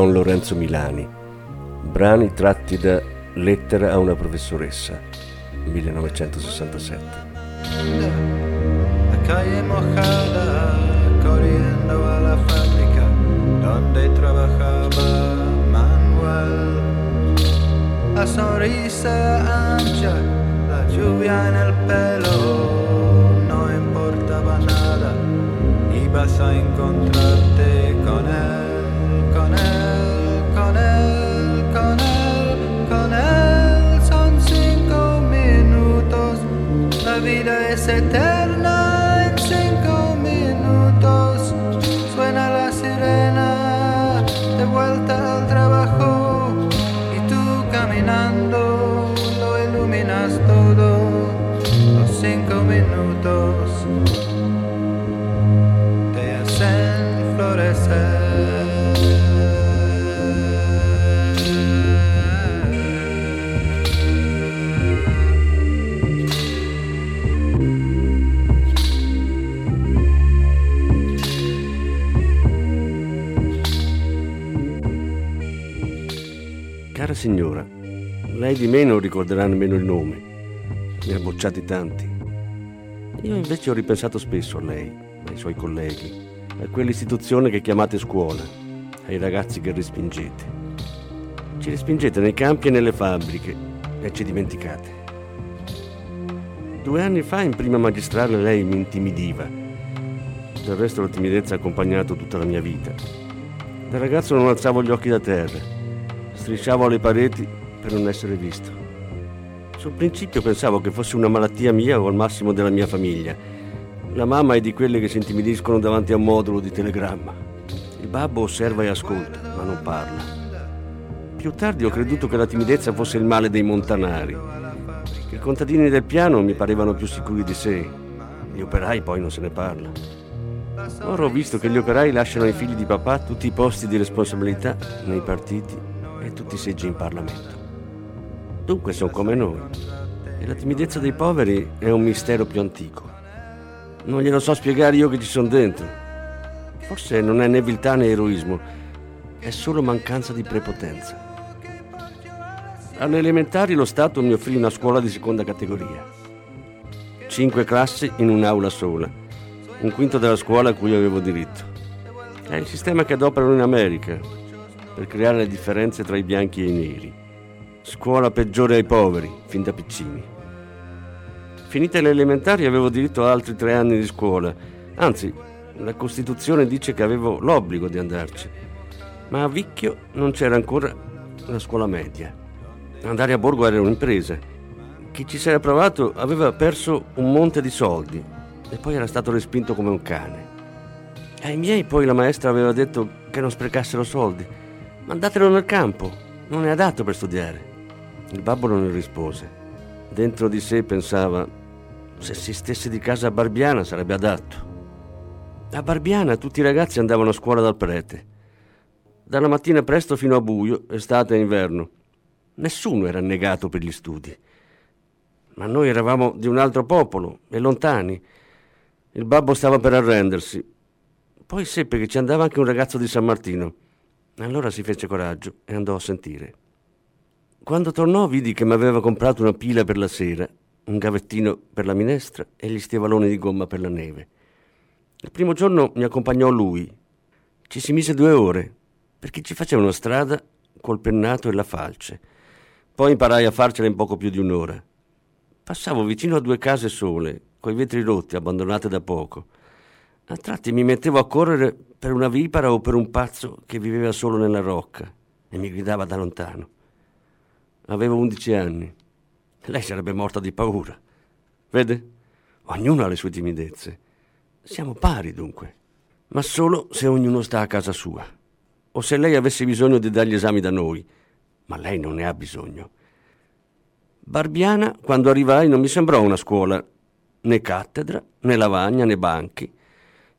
Don Lorenzo Milani. Brani tratti da Lettera a una professoressa, 1967. La calle mojada, corriendo a la fábrica donde trabajaba Manuel. La sonrisa la lluvia en el pelo, no importaba nada, ibas a con él, vida es eterna en cinco minutos. Suena la sirena, de vuelta al trabajo, y tú caminando lo iluminas todo. Los cinco minutos di me non ricorderà nemmeno il nome. Ne ha bocciati tanti. Io invece ho ripensato spesso a lei, ai suoi colleghi, a quell'istituzione che chiamate scuola, ai ragazzi che respingete. Ci respingete nei campi e nelle fabbriche e ci dimenticate. Due anni fa in prima magistrale lei mi intimidiva. Del resto la timidezza ha accompagnato tutta la mia vita. Da ragazzo non alzavo gli occhi da terra strisciavo alle pareti per non essere visto. Sul principio pensavo che fosse una malattia mia o al massimo della mia famiglia. La mamma è di quelle che si intimidiscono davanti a un modulo di telegramma. Il babbo osserva e ascolta, ma non parla. Più tardi ho creduto che la timidezza fosse il male dei montanari. I contadini del piano mi parevano più sicuri di sé. Gli operai poi non se ne parla. Ora ho visto che gli operai lasciano ai figli di papà tutti i posti di responsabilità nei partiti e tutti i seggi in Parlamento. Dunque sono come noi. E la timidezza dei poveri è un mistero più antico. Non glielo so spiegare io che ci sono dentro. Forse non è né viltà né eroismo, è solo mancanza di prepotenza. Alle elementari lo Stato mi offrì una scuola di seconda categoria. Cinque classi in un'aula sola, un quinto della scuola a cui avevo diritto. È il sistema che adoperano in America, per creare le differenze tra i bianchi e i neri. Scuola peggiore ai poveri, fin da piccini. Finite le elementari avevo diritto a altri tre anni di scuola. Anzi, la Costituzione dice che avevo l'obbligo di andarci. Ma a Vicchio non c'era ancora la scuola media. Andare a Borgo era un'impresa. Chi ci si era provato aveva perso un monte di soldi e poi era stato respinto come un cane. Ai miei poi la maestra aveva detto che non sprecassero soldi. Mandatelo nel campo, non è adatto per studiare. Il babbo non rispose. Dentro di sé pensava, se si stesse di casa a Barbiana sarebbe adatto. A Barbiana tutti i ragazzi andavano a scuola dal prete. Dalla mattina presto fino a buio, estate e inverno. Nessuno era negato per gli studi. Ma noi eravamo di un altro popolo e lontani. Il babbo stava per arrendersi. Poi seppe che ci andava anche un ragazzo di San Martino. Allora si fece coraggio e andò a sentire. Quando tornò vidi che mi aveva comprato una pila per la sera, un gavettino per la minestra e gli stivaloni di gomma per la neve. Il primo giorno mi accompagnò lui. Ci si mise due ore, perché ci facevano strada col pennato e la falce. Poi imparai a farcela in poco più di un'ora. Passavo vicino a due case sole, coi vetri rotti, abbandonate da poco. A tratti mi mettevo a correre per una vipera o per un pazzo che viveva solo nella rocca e mi gridava da lontano. Avevo undici anni. Lei sarebbe morta di paura. Vede? Ognuno ha le sue timidezze. Siamo pari dunque, ma solo se ognuno sta a casa sua. o se lei avesse bisogno di dare gli esami da noi, ma lei non ne ha bisogno. Barbiana, quando arrivai, non mi sembrò una scuola, né cattedra, né lavagna, né banchi,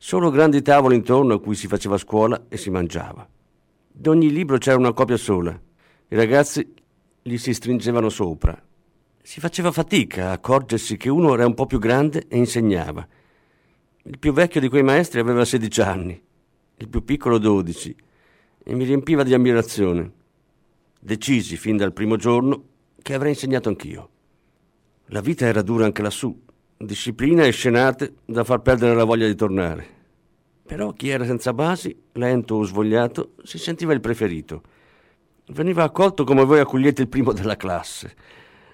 solo grandi tavoli intorno a cui si faceva scuola e si mangiava. D'ogni libro c'era una copia sola. I ragazzi gli si stringevano sopra. Si faceva fatica a accorgersi che uno era un po' più grande e insegnava. Il più vecchio di quei maestri aveva 16 anni, il più piccolo 12, e mi riempiva di ammirazione. Decisi fin dal primo giorno che avrei insegnato anch'io. La vita era dura anche lassù, disciplina e scenate da far perdere la voglia di tornare. Però chi era senza basi, lento o svogliato, si sentiva il preferito. Veniva accolto come voi accogliete il primo della classe.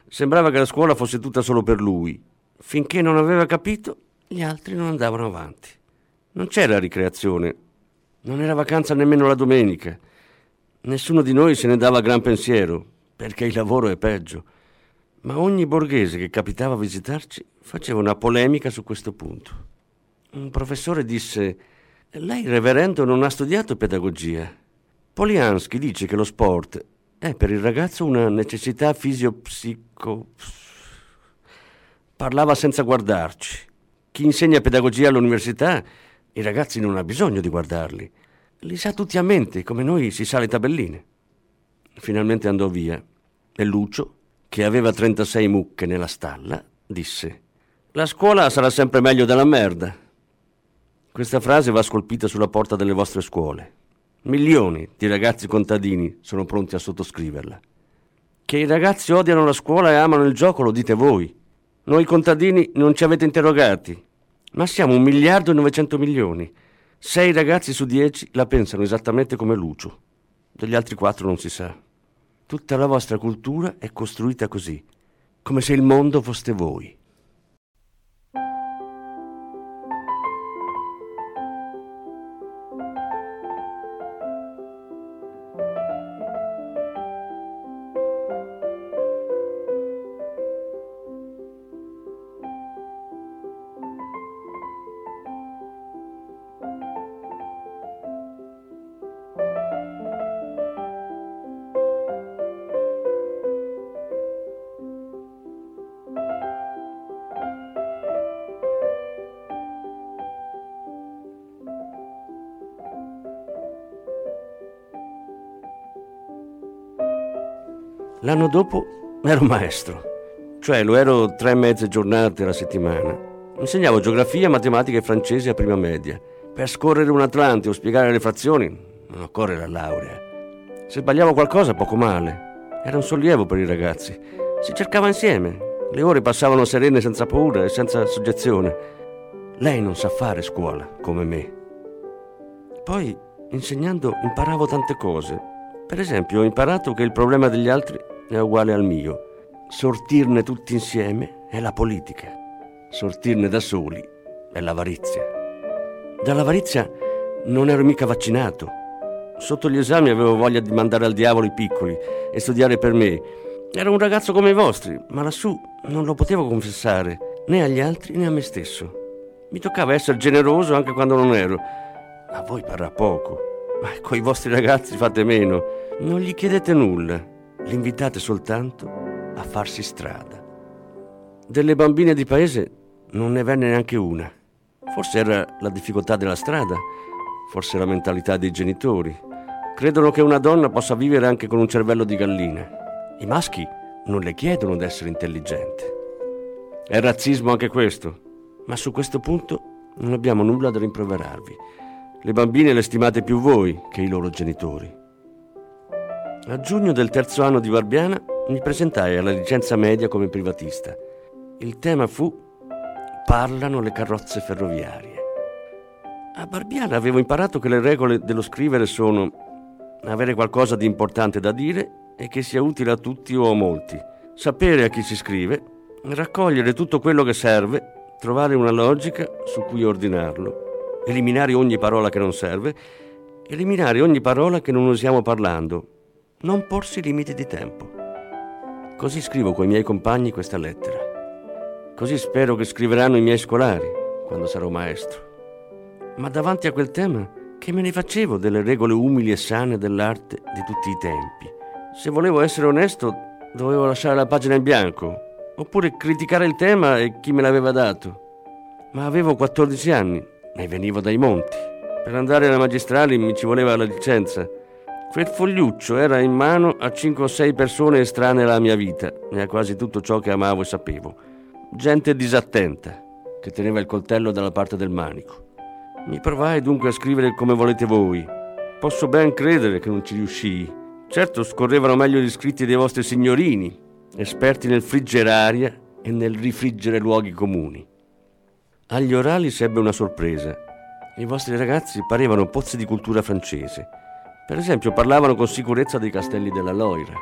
Sembrava che la scuola fosse tutta solo per lui. Finché non aveva capito, gli altri non andavano avanti. Non c'era ricreazione, non era vacanza nemmeno la domenica. Nessuno di noi se ne dava gran pensiero, perché il lavoro è peggio. Ma ogni borghese che capitava a visitarci faceva una polemica su questo punto. Un professore disse: Lei, reverendo, non ha studiato pedagogia. Poliansky dice che lo sport è per il ragazzo una necessità fisiopsico. Parlava senza guardarci. Chi insegna pedagogia all'università, i ragazzi non ha bisogno di guardarli. Li sa tutti a mente, come noi si sa le tabelline. Finalmente andò via e Lucio, che aveva 36 mucche nella stalla, disse: La scuola sarà sempre meglio della merda. Questa frase va scolpita sulla porta delle vostre scuole. Milioni di ragazzi contadini sono pronti a sottoscriverla. Che i ragazzi odiano la scuola e amano il gioco lo dite voi. Noi contadini non ci avete interrogati, ma siamo un miliardo e 900 milioni. Sei ragazzi su dieci la pensano esattamente come Lucio. Degli altri quattro non si sa. Tutta la vostra cultura è costruita così, come se il mondo foste voi. L'anno dopo ero maestro, cioè lo ero tre mezze giornate alla settimana. Insegnavo geografia, matematica e francese a prima media. Per scorrere un Atlante o spiegare le frazioni non occorre la laurea. Se sbagliavo qualcosa, poco male. Era un sollievo per i ragazzi. Si cercava insieme. Le ore passavano serene senza paura e senza soggezione. Lei non sa fare scuola come me. Poi, insegnando, imparavo tante cose per esempio, ho imparato che il problema degli altri è uguale al mio. Sortirne tutti insieme è la politica. Sortirne da soli è l'avarizia. Dall'avarizia non ero mica vaccinato. Sotto gli esami avevo voglia di mandare al diavolo i piccoli e studiare per me. Ero un ragazzo come i vostri, ma lassù non lo potevo confessare né agli altri né a me stesso. Mi toccava essere generoso anche quando non ero. A voi parrà poco. Ma con i vostri ragazzi fate meno. Non gli chiedete nulla, li invitate soltanto a farsi strada. Delle bambine di paese non ne venne neanche una. Forse era la difficoltà della strada, forse la mentalità dei genitori. Credono che una donna possa vivere anche con un cervello di gallina. I maschi non le chiedono di essere intelligente. È razzismo anche questo, ma su questo punto non abbiamo nulla da rimproverarvi. Le bambine le stimate più voi che i loro genitori. A giugno del terzo anno di Barbiana mi presentai alla licenza media come privatista. Il tema fu Parlano le carrozze ferroviarie. A Barbiana avevo imparato che le regole dello scrivere sono avere qualcosa di importante da dire e che sia utile a tutti o a molti, sapere a chi si scrive, raccogliere tutto quello che serve, trovare una logica su cui ordinarlo eliminare ogni parola che non serve, eliminare ogni parola che non usiamo parlando, non porsi limiti di tempo. Così scrivo con i miei compagni questa lettera. Così spero che scriveranno i miei scolari quando sarò maestro. Ma davanti a quel tema che me ne facevo delle regole umili e sane dell'arte di tutti i tempi. Se volevo essere onesto, dovevo lasciare la pagina in bianco, oppure criticare il tema e chi me l'aveva dato. Ma avevo 14 anni e venivo dai monti. Per andare alla magistrale mi ci voleva la licenza. Quel fogliuccio era in mano a 5 o 6 persone estranee alla mia vita e a quasi tutto ciò che amavo e sapevo. Gente disattenta, che teneva il coltello dalla parte del manico. Mi provai dunque a scrivere come volete voi. Posso ben credere che non ci riuscii. Certo scorrevano meglio gli scritti dei vostri signorini, esperti nel friggere aria e nel rifriggere luoghi comuni. Agli orali si ebbe una sorpresa. I vostri ragazzi parevano pozzi di cultura francese. Per esempio parlavano con sicurezza dei castelli della Loira.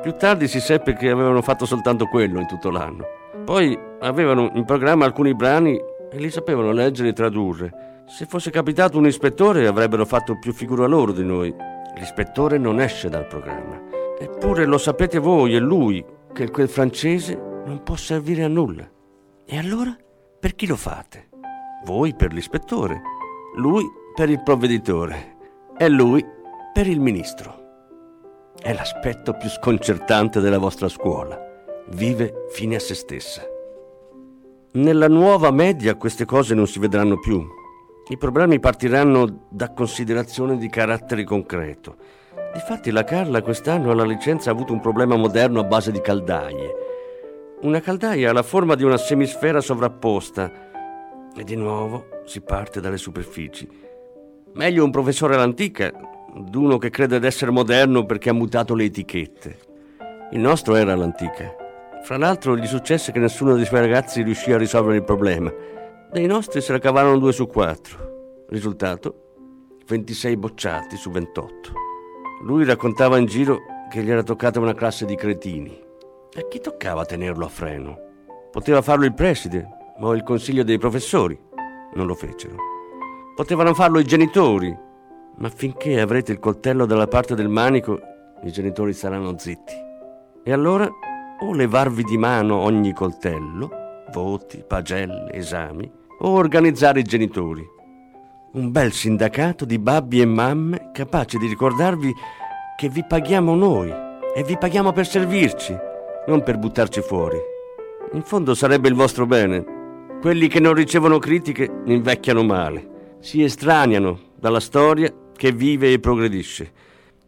Più tardi si seppe che avevano fatto soltanto quello in tutto l'anno. Poi avevano in programma alcuni brani e li sapevano leggere e tradurre. Se fosse capitato un ispettore avrebbero fatto più figura loro di noi. L'ispettore non esce dal programma. Eppure lo sapete voi e lui che quel francese non può servire a nulla. E allora per chi lo fate? Voi per l'ispettore, lui per il provveditore e lui per il ministro. È l'aspetto più sconcertante della vostra scuola. Vive fine a se stessa. Nella nuova media queste cose non si vedranno più. I problemi partiranno da considerazioni di carattere concreto. Difatti la Carla quest'anno alla licenza ha avuto un problema moderno a base di caldaie. Una caldaia ha la forma di una semisfera sovrapposta e di nuovo si parte dalle superfici. Meglio un professore all'antica d'uno che crede di essere moderno perché ha mutato le etichette. Il nostro era all'antica. Fra l'altro gli successe che nessuno dei suoi ragazzi riuscì a risolvere il problema. Dei nostri se la cavarono due su quattro. Risultato? 26 bocciati su 28. Lui raccontava in giro che gli era toccata una classe di cretini. A chi toccava tenerlo a freno? Poteva farlo il preside o il consiglio dei professori. Non lo fecero. Potevano farlo i genitori, ma finché avrete il coltello dalla parte del manico, i genitori saranno zitti. E allora o levarvi di mano ogni coltello, voti, pagelle, esami, o organizzare i genitori. Un bel sindacato di babbi e mamme capace di ricordarvi che vi paghiamo noi e vi paghiamo per servirci, non per buttarci fuori. In fondo sarebbe il vostro bene. Quelli che non ricevono critiche invecchiano male, si estraniano dalla storia che vive e progredisce.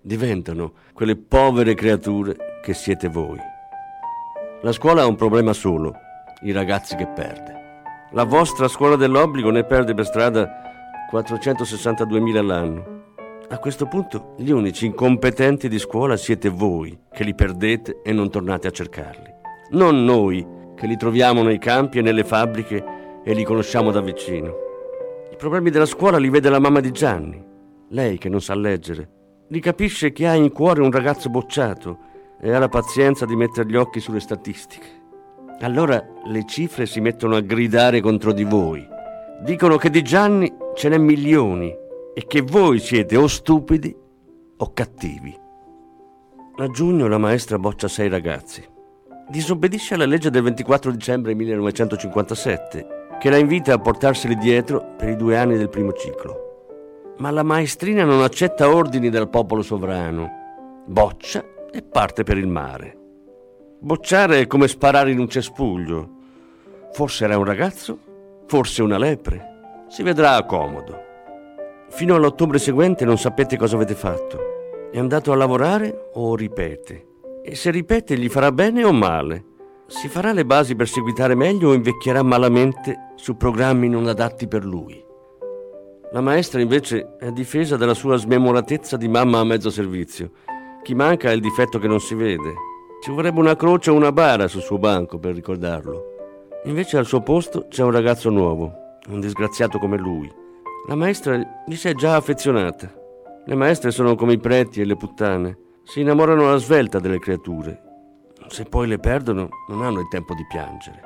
Diventano quelle povere creature che siete voi. La scuola ha un problema solo, i ragazzi che perde. La vostra scuola dell'obbligo ne perde per strada 462.000 all'anno. A questo punto gli unici incompetenti di scuola siete voi che li perdete e non tornate a cercarli. Non noi che li troviamo nei campi e nelle fabbriche e li conosciamo da vicino. I problemi della scuola li vede la mamma di Gianni, lei che non sa leggere, ricapisce che ha in cuore un ragazzo bocciato e ha la pazienza di mettere gli occhi sulle statistiche. Allora le cifre si mettono a gridare contro di voi. Dicono che di Gianni ce n'è milioni e che voi siete o stupidi o cattivi. A giugno la maestra boccia sei ragazzi. Disobbedisce alla legge del 24 dicembre 1957 che la invita a portarseli dietro per i due anni del primo ciclo. Ma la maestrina non accetta ordini dal popolo sovrano. Boccia e parte per il mare. Bocciare è come sparare in un cespuglio. Forse era un ragazzo, forse una lepre. Si vedrà a comodo. Fino all'ottobre seguente non sapete cosa avete fatto. È andato a lavorare o ripete? E se ripete gli farà bene o male? Si farà le basi per seguitare meglio o invecchierà malamente su programmi non adatti per lui? La maestra invece è difesa dalla sua smemoratezza di mamma a mezzo servizio. Chi manca è il difetto che non si vede. Ci vorrebbe una croce o una bara sul suo banco per ricordarlo. Invece al suo posto c'è un ragazzo nuovo, un disgraziato come lui. La maestra gli si è già affezionata. Le maestre sono come i preti e le puttane. Si innamorano alla svelta delle creature. Se poi le perdono, non hanno il tempo di piangere.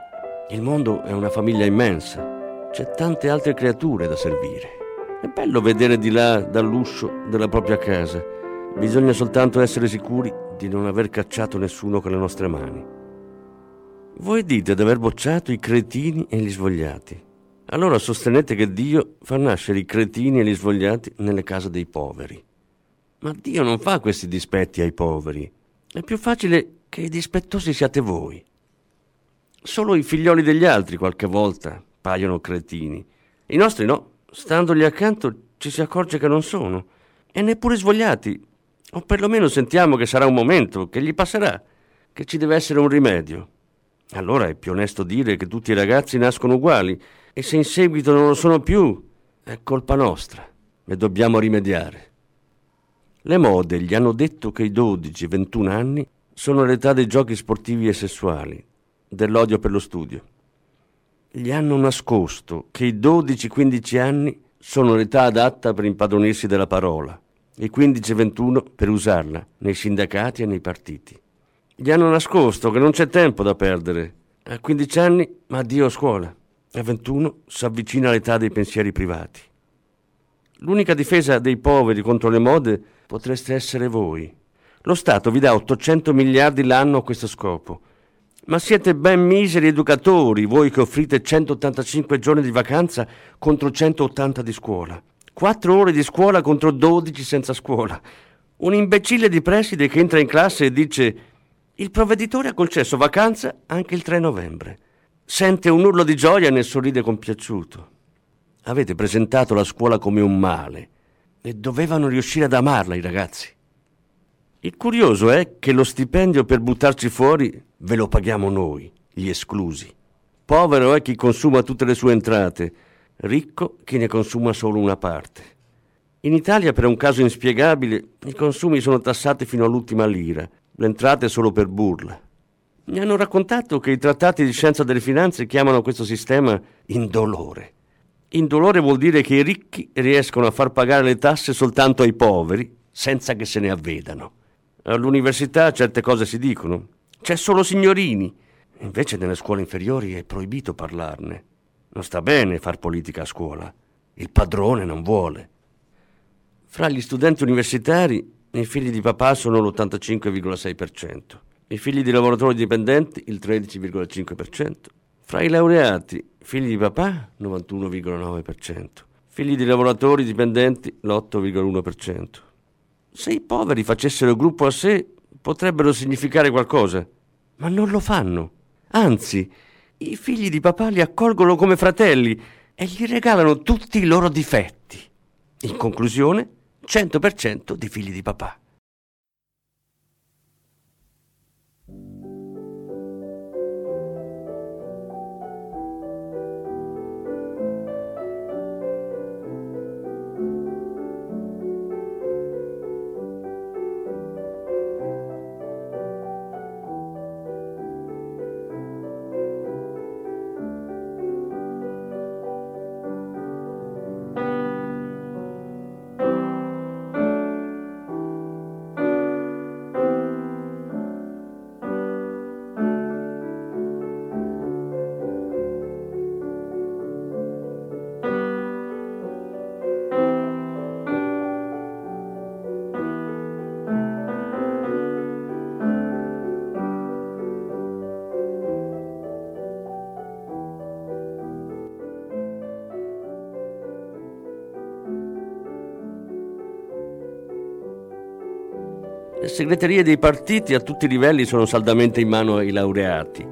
Il mondo è una famiglia immensa. C'è tante altre creature da servire. È bello vedere di là dall'uscio della propria casa. Bisogna soltanto essere sicuri di non aver cacciato nessuno con le nostre mani. Voi dite di aver bocciato i cretini e gli svogliati. allora sostenete che Dio fa nascere i cretini e gli svogliati nelle case dei poveri. Ma Dio non fa questi dispetti ai poveri. È più facile che i dispettosi siate voi. Solo i figlioli degli altri qualche volta paiono cretini. I nostri no, standogli accanto ci si accorge che non sono. E neppure svogliati. O perlomeno sentiamo che sarà un momento, che gli passerà, che ci deve essere un rimedio. Allora è più onesto dire che tutti i ragazzi nascono uguali e se in seguito non lo sono più, è colpa nostra e dobbiamo rimediare. Le mode gli hanno detto che i 12-21 anni sono l'età dei giochi sportivi e sessuali, dell'odio per lo studio. Gli hanno nascosto che i 12-15 anni sono l'età adatta per impadronirsi della parola, i 15-21 per usarla nei sindacati e nei partiti. Gli hanno nascosto che non c'è tempo da perdere. A 15 anni, addio a scuola. A 21 si avvicina all'età dei pensieri privati. L'unica difesa dei poveri contro le mode potreste essere voi. Lo Stato vi dà 800 miliardi l'anno a questo scopo. Ma siete ben miseri educatori, voi che offrite 185 giorni di vacanza contro 180 di scuola. 4 ore di scuola contro 12 senza scuola. Un imbecille di preside che entra in classe e dice il provveditore ha concesso vacanza anche il 3 novembre. Sente un urlo di gioia e ne sorride compiaciuto. Avete presentato la scuola come un male e dovevano riuscire ad amarla i ragazzi. Il curioso è che lo stipendio per buttarci fuori ve lo paghiamo noi, gli esclusi. Povero è chi consuma tutte le sue entrate, ricco chi ne consuma solo una parte. In Italia, per un caso inspiegabile, i consumi sono tassati fino all'ultima lira le entrate solo per burla. Mi hanno raccontato che i trattati di scienza delle finanze chiamano questo sistema indolore. Indolore vuol dire che i ricchi riescono a far pagare le tasse soltanto ai poveri senza che se ne avvedano. All'università certe cose si dicono. C'è solo signorini. Invece nelle scuole inferiori è proibito parlarne. Non sta bene far politica a scuola. Il padrone non vuole. Fra gli studenti universitari i figli di papà sono l'85,6%, i figli di lavoratori dipendenti il 13,5%, fra i laureati figli di papà 91,9%, figli di lavoratori dipendenti l'8,1%. Se i poveri facessero gruppo a sé potrebbero significare qualcosa, ma non lo fanno. Anzi, i figli di papà li accolgono come fratelli e gli regalano tutti i loro difetti. In conclusione, 100% di figli di papà. Segreterie dei partiti a tutti i livelli sono saldamente in mano ai laureati.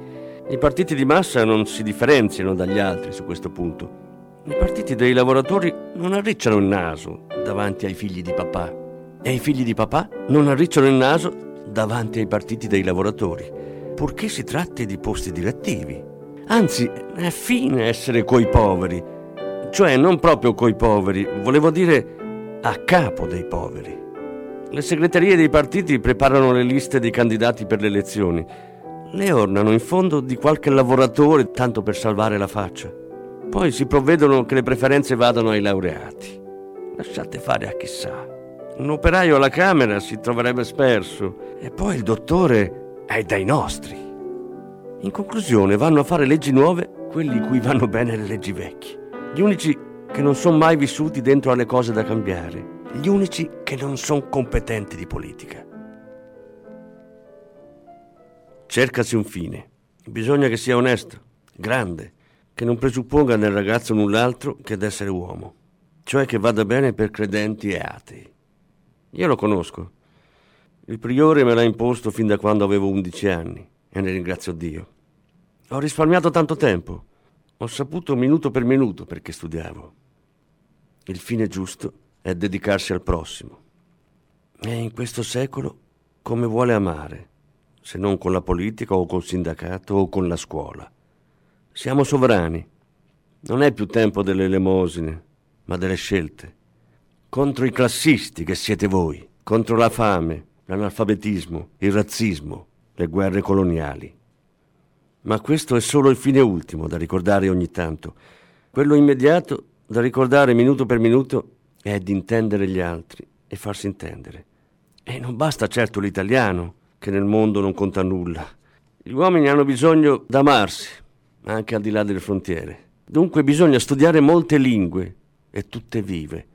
I partiti di massa non si differenziano dagli altri su questo punto. I partiti dei lavoratori non arricciano il naso davanti ai figli di papà e i figli di papà non arricciano il naso davanti ai partiti dei lavoratori, purché si tratti di posti direttivi. Anzi, è fine essere coi poveri, cioè non proprio coi poveri, volevo dire a capo dei poveri. Le segreterie dei partiti preparano le liste dei candidati per le elezioni. Le ornano in fondo di qualche lavoratore tanto per salvare la faccia. Poi si provvedono che le preferenze vadano ai laureati. Lasciate fare a chissà. Un operaio alla Camera si troverebbe sperso e poi il dottore è dai nostri. In conclusione vanno a fare leggi nuove quelli cui vanno bene le leggi vecchie. Gli unici che non sono mai vissuti dentro alle cose da cambiare gli unici che non sono competenti di politica. Cercasi un fine. Bisogna che sia onesto, grande, che non presupponga nel ragazzo null'altro che d'essere uomo, cioè che vada bene per credenti e atei. Io lo conosco. Il priore me l'ha imposto fin da quando avevo 11 anni e ne ringrazio Dio. Ho risparmiato tanto tempo. Ho saputo minuto per minuto perché studiavo. Il fine giusto è dedicarsi al prossimo. E in questo secolo come vuole amare, se non con la politica o col sindacato o con la scuola. Siamo sovrani. Non è più tempo delle elemosine, ma delle scelte. Contro i classisti che siete voi, contro la fame, l'analfabetismo, il razzismo, le guerre coloniali. Ma questo è solo il fine ultimo da ricordare ogni tanto. Quello immediato da ricordare minuto per minuto è di intendere gli altri e farsi intendere. E non basta certo l'italiano, che nel mondo non conta nulla. Gli uomini hanno bisogno d'amarsi, anche al di là delle frontiere. Dunque bisogna studiare molte lingue, e tutte vive.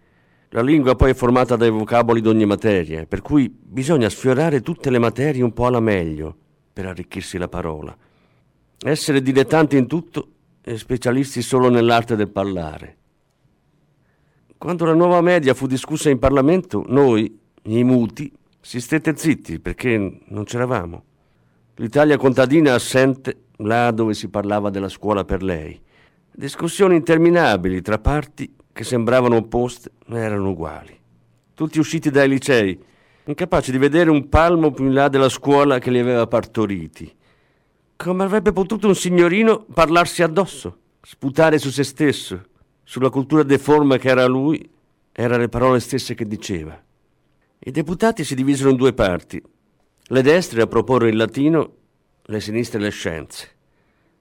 La lingua poi è formata dai vocaboli di ogni materia, per cui bisogna sfiorare tutte le materie un po' alla meglio per arricchirsi la parola. Essere dilettanti in tutto e specialisti solo nell'arte del parlare. Quando la nuova media fu discussa in Parlamento, noi, i muti, si stette zitti perché non c'eravamo. L'Italia contadina assente là dove si parlava della scuola per lei. Discussioni interminabili tra parti che sembravano opposte ma erano uguali. Tutti usciti dai licei, incapaci di vedere un palmo più in là della scuola che li aveva partoriti. Come avrebbe potuto un signorino parlarsi addosso, sputare su se stesso, sulla cultura deforme che era lui, erano le parole stesse che diceva. I deputati si divisero in due parti, le destre a proporre il latino, le sinistre le scienze.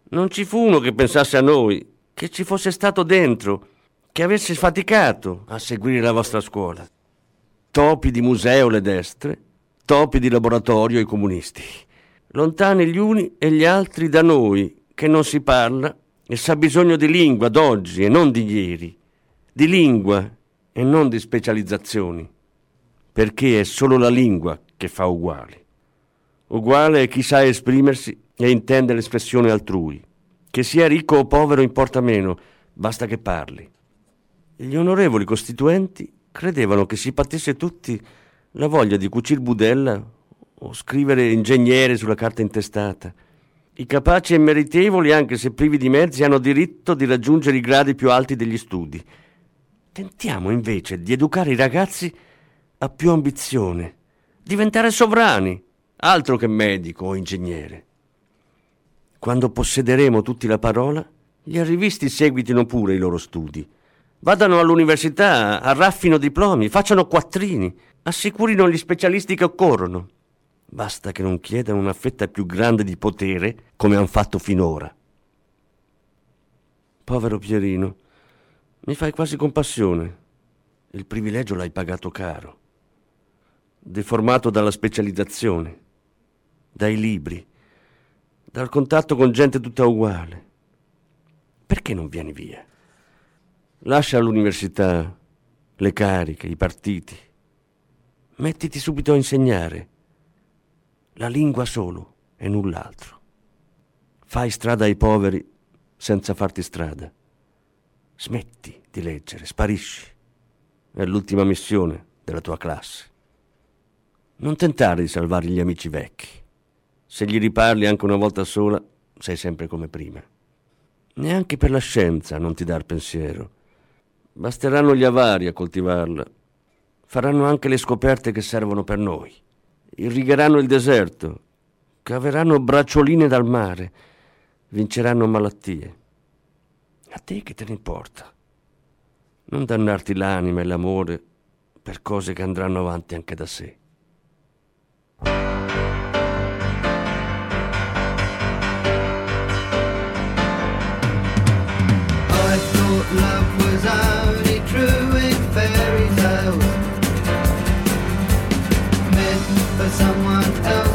Non ci fu uno che pensasse a noi, che ci fosse stato dentro, che avesse faticato a seguire la vostra scuola. Topi di museo le destre, topi di laboratorio i comunisti. Lontani gli uni e gli altri da noi, che non si parla e sa bisogno di lingua d'oggi e non di ieri, di lingua e non di specializzazioni perché è solo la lingua che fa uguali. Uguale è chi sa esprimersi e intende l'espressione altrui. Che sia ricco o povero importa meno, basta che parli. Gli onorevoli costituenti credevano che si patisse tutti la voglia di cucir budella o scrivere ingegnere sulla carta intestata. I capaci e meritevoli, anche se privi di mezzi, hanno diritto di raggiungere i gradi più alti degli studi. Tentiamo invece di educare i ragazzi ha più ambizione, diventare sovrani, altro che medico o ingegnere. Quando possederemo tutti la parola, gli arrivisti seguitino pure i loro studi. Vadano all'università, arraffino diplomi, facciano quattrini, assicurino gli specialisti che occorrono. Basta che non chiedano una fetta più grande di potere come han fatto finora. Povero Pierino, mi fai quasi compassione. Il privilegio l'hai pagato caro deformato dalla specializzazione, dai libri, dal contatto con gente tutta uguale. Perché non vieni via? Lascia l'università, le cariche, i partiti. Mettiti subito a insegnare. La lingua solo e null'altro. Fai strada ai poveri senza farti strada. Smetti di leggere, sparisci. È l'ultima missione della tua classe. Non tentare di salvare gli amici vecchi. Se gli riparli anche una volta sola, sei sempre come prima. Neanche per la scienza non ti dar pensiero. Basteranno gli avari a coltivarla. Faranno anche le scoperte che servono per noi. Irrigheranno il deserto. Caveranno braccioline dal mare. Vinceranno malattie. A te che te ne importa? Non dannarti l'anima e l'amore per cose che andranno avanti anche da sé. love was only for someone else,